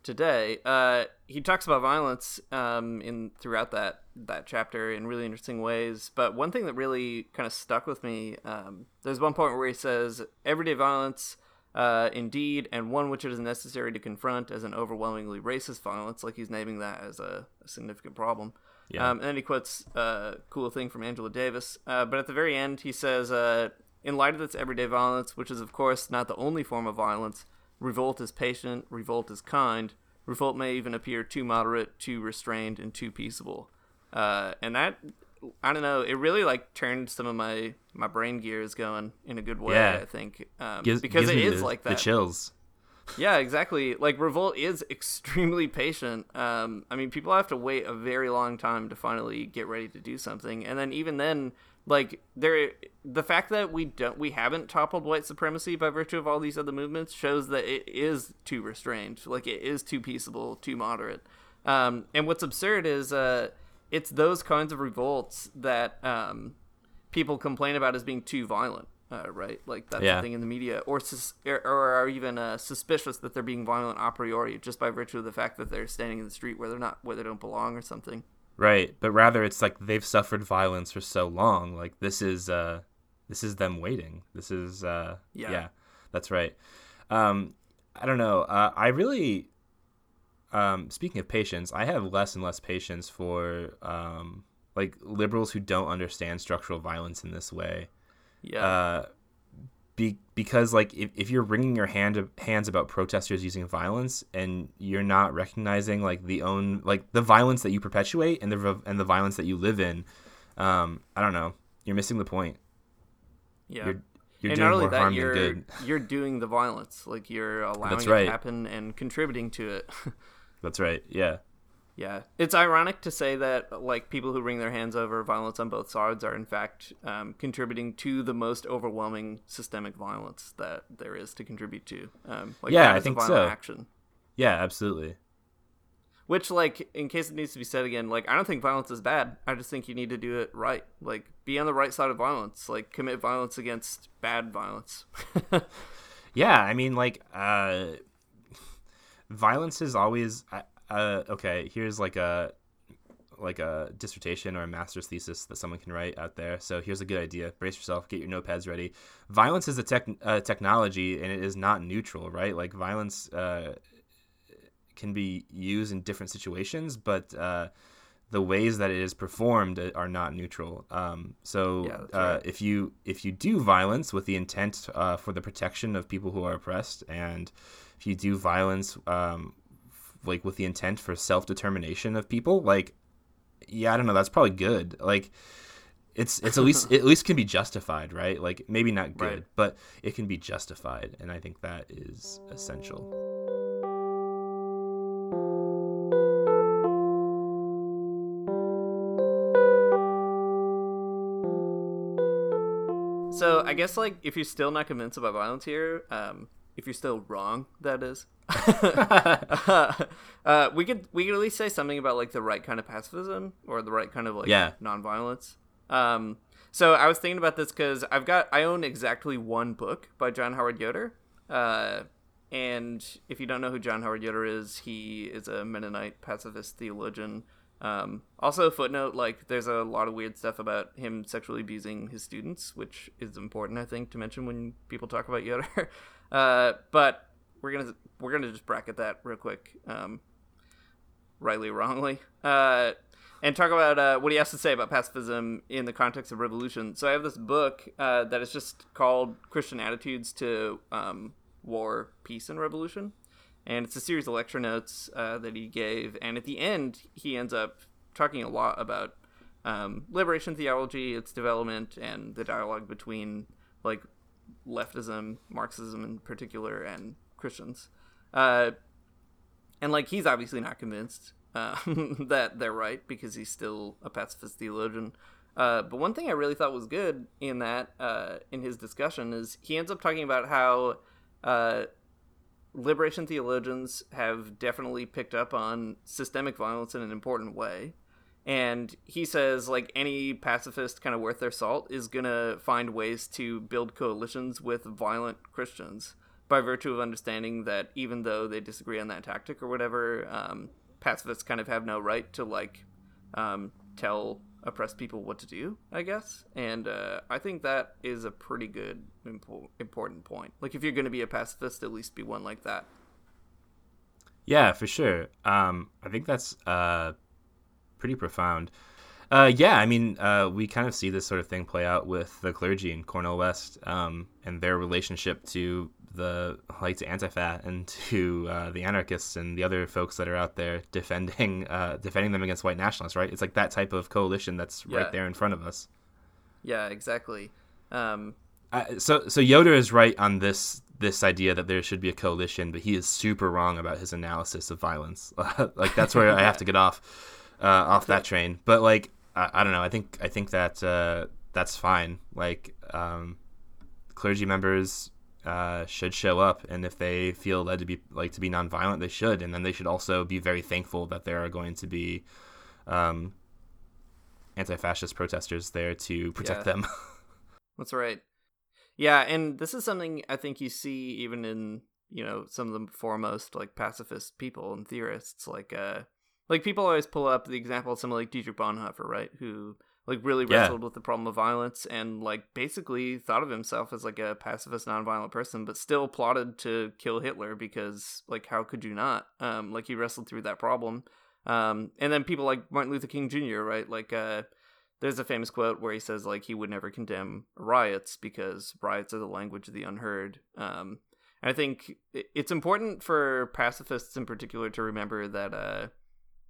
today. Uh, he talks about violence um, in throughout that that chapter in really interesting ways. But one thing that really kind of stuck with me, um, there's one point where he says, "Everyday violence." Uh, indeed, and one which it is necessary to confront as an overwhelmingly racist violence, like he's naming that as a, a significant problem. Yeah. Um, and then he quotes a cool thing from Angela Davis. Uh, but at the very end, he says, uh, In light of this everyday violence, which is, of course, not the only form of violence, revolt is patient, revolt is kind, revolt may even appear too moderate, too restrained, and too peaceable. Uh, and that, I don't know, it really like turned some of my, my brain gears going in a good way, Yeah. I think. Um, Gives, because gives it is the, like that. the chills. Yeah, exactly. Like Revolt is extremely patient. Um, I mean, people have to wait a very long time to finally get ready to do something, and then even then, like there, the fact that we don't, we haven't toppled white supremacy by virtue of all these other movements shows that it is too restrained. Like it is too peaceable, too moderate. Um, and what's absurd is, uh, it's those kinds of revolts that um, people complain about as being too violent. Uh, right, like that's Yeah. the thing in the media, or sus- or, or are even uh, suspicious that they're being violent a priori just by virtue of the fact that they're standing in the street where they're not, where they don't belong, or something. Right, but rather it's like they've suffered violence for so long. Like this is uh this is them waiting. This is uh Yeah. that's right. Um I don't know. Uh, I really um speaking of patience, I have less and less patience for um like liberals who don't understand structural violence in this way. Yeah, Uh be, because like if, if you're wringing your hand hands about protesters using violence and you're not recognizing like the own like the violence that you perpetuate and the and the violence that you live in um i don't know you're missing the point yeah. you're You're and doing not only more that, you're you're doing the violence. Like you're allowing That's it to happen and contributing to it. That's right. Yeah. yeah, it's ironic to say that like people who wring their hands over violence on both sides are in fact um, contributing to the most overwhelming systemic violence that there is to contribute to. Um, like Yeah, I think violent so. Action. Yeah. Absolutely. Which, like, in case it needs to be said again, like, I don't think violence is bad. I just think you need to do it right. Like, be on the right side of violence. Like, commit violence against bad violence. Yeah, I mean, like, uh, violence is always. Uh, uh, okay, here's like a like a dissertation or a master's thesis that someone can write out there. So here's a good idea. Brace yourself. Get your notepads ready. Violence is a tech uh, technology, and it is not neutral, right? Like violence uh, can be used in different situations, but uh, the ways that it is performed are not neutral. Um, so Yeah, uh, right. if you if you do violence with the intent uh, for the protection of people who are oppressed, and if you do violence um, like with the intent for self determination of people, like yeah, I don't know, that's probably good. Like it's it's at least it at least can be justified, right? Like maybe not good, Right. but it can be justified, and I think that is essential. So, I guess, like, if you're still not convinced about violence here, um, if you're still wrong, that is, uh, we could we could at least say something about like the right kind of pacifism or the right kind of like Yeah. nonviolence. Um, so I was thinking about this because I've got I own exactly one book by John Howard Yoder. Uh, and if you don't know who John Howard Yoder is, he is a Mennonite pacifist theologian. Um, also, a footnote: like, there's a lot of weird stuff about him sexually abusing his students, which is important, I think, to mention when people talk about Yoder. uh, but we're gonna we're gonna just bracket that real quick, um, rightly wrongly, uh, and talk about uh, what he has to say about pacifism in the context of revolution. So I have this book uh, that is just called Christian Attitudes to um, War, Peace, and Revolution and it's a series of lecture notes uh, that he gave. And at the end, he ends up talking a lot about um, liberation theology, its development, and the dialogue between like leftism, Marxism in particular, and Christians. Uh, and like he's obviously not convinced uh, that they're right because he's still a pacifist theologian. Uh, but one thing I really thought was good in that uh, in his discussion is he ends up talking about how uh, liberation theologians have definitely picked up on systemic violence in an important way. And he says, like, any pacifist kind of worth their salt is to find ways to build coalitions with violent Christians by virtue of understanding that even though they disagree on that tactic or whatever, um, pacifists kind of have no right to, like, um, tell oppressed people what to do, I guess. And uh, I think that is a pretty good, impo- important point. Like, if you're going to be a pacifist, at least be one like that. Yeah, for sure. Um, I think that's uh, pretty profound. Uh, yeah, I mean, uh, we kind of see this sort of thing play out with the clergy in Cornel West um, and their relationship to the like to Antifa and to uh, the anarchists and the other folks that are out there defending uh, defending them against white nationalists. Right? It's like that type of coalition that's Yeah. right there in front of us. Yeah, exactly. Um, so so Yoder is right on this this idea that there should be a coalition, but he is super wrong about his analysis of violence. like that's where I have to get off uh, off that train. But like I, I don't know. I think I think that uh, that's fine. Like um, clergy members uh, should show up, and if they feel led to be like to be nonviolent, they should. And then they should also be very thankful that there are going to be um, anti-fascist protesters there to protect Yeah. them. That's right. Yeah, and this is something I think you see even in you know some of the foremost like pacifist people and theorists, like uh, like people always pull up the example of someone like Dietrich Bonhoeffer, right, who like really Yeah. wrestled with the problem of violence and like basically thought of himself as like a pacifist, nonviolent person, but still plotted to kill Hitler because like how could you not? Um, like he wrestled through that problem. Um, and then people like Martin Luther King Jr., right, like uh there's a famous quote where he says like he would never condemn riots because riots are the language of the unheard um and i think it's important for pacifists in particular to remember that uh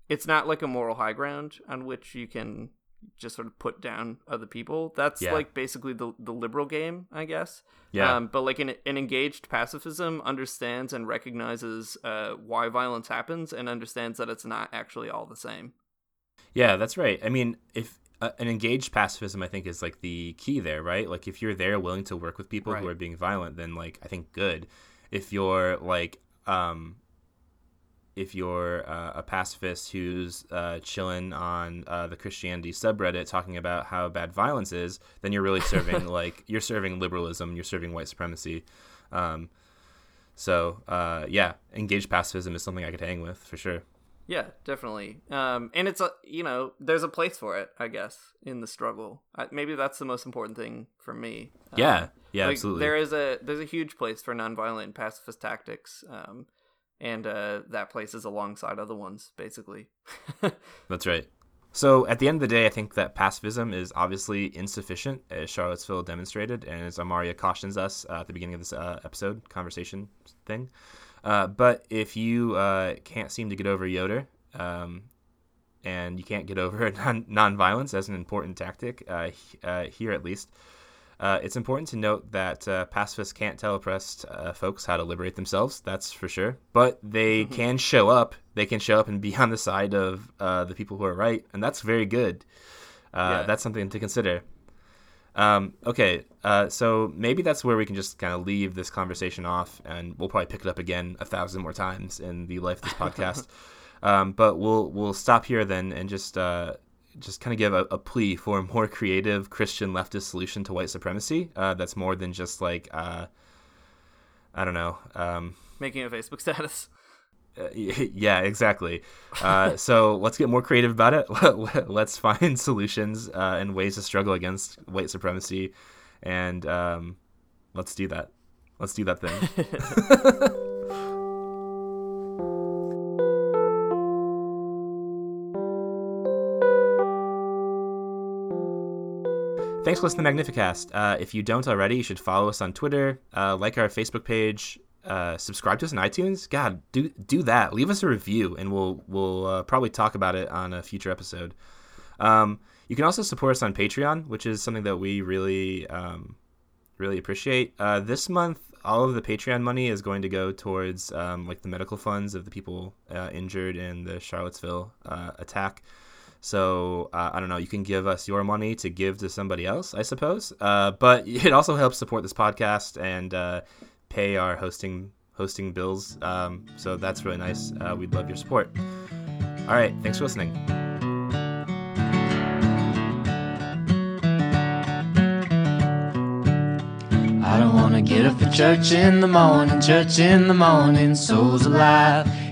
it's not like a moral high ground on which you can just sort of put down other people. That's Yeah. like basically the the liberal game, I guess. Yeah. Um, but like an, an engaged pacifism understands and recognizes uh, why violence happens and understands that it's not actually all the same. Yeah, that's right. I mean, if uh, an engaged pacifism, I think, is like the key there, right? Like, if you're there willing to work with people who are being violent, then like I think good. If you're like, um, if you're uh, a pacifist who's uh, chilling on uh, the Christianity subreddit talking about how bad violence is, then you're really serving like you're serving liberalism, you're serving white supremacy. Um, so uh, yeah, engaged pacifism is something I could hang with for sure. Yeah, definitely. Um, and it's a you know there's a place for it, I guess, in the struggle. I, maybe that's the most important thing for me. Um, Yeah, yeah, like, absolutely. There is a there's a huge place for nonviolent pacifist tactics, um, and uh, that place is alongside other ones, basically. That's right. So at the end of the day, I think that pacifism is obviously insufficient, as Charlottesville demonstrated, and as Amaryah cautions us uh, at the beginning of this uh, episode conversation thing. Uh, but if you uh, can't seem to get over Yoder, um, and you can't get over non- nonviolence as an important tactic, uh, here at least, uh, it's important to note that uh, pacifists can't tell oppressed uh, folks how to liberate themselves. That's for sure. But they can show up. They can show up and be on the side of uh, the people who are right, and that's very good. Uh, Yeah. That's something to consider. Um, okay, uh, so maybe that's where we can just kind of leave this conversation off, and we'll probably pick it up again a thousand more times in the life of this podcast. um, but we'll we'll stop here then, and just uh, just kind of give a, a plea for a more creative Christian leftist solution to white supremacy. Uh, that's more than just like uh, I don't know. Um, Making a Facebook status. uh, yeah, exactly. Uh, so let's get more creative about it. let's find solutions uh, and ways to struggle against white supremacy, and um, let's do that. Let's do that thing. Thanks for listening to Magnificast. Uh, if you don't already, you should follow us on Twitter, uh, like our Facebook page, uh, subscribe to us on iTunes. God, do do that. Leave us a review, and we'll we'll uh, probably talk about it on a future episode. Um, you can also support us on Patreon, which is something that we really um, really appreciate. Uh, this month, all of the Patreon money is going to go towards um, like the medical funds of the people uh, injured in the Charlottesville attack. So uh, I don't know. You can give us your money to give to somebody else, I suppose. Uh, but it also helps support this podcast and uh, pay our hosting hosting bills. Um, so that's really nice. Uh, we'd love your support. All right. Thanks for listening. I don't wanna get up for church in the morning, church in the morning, souls alive.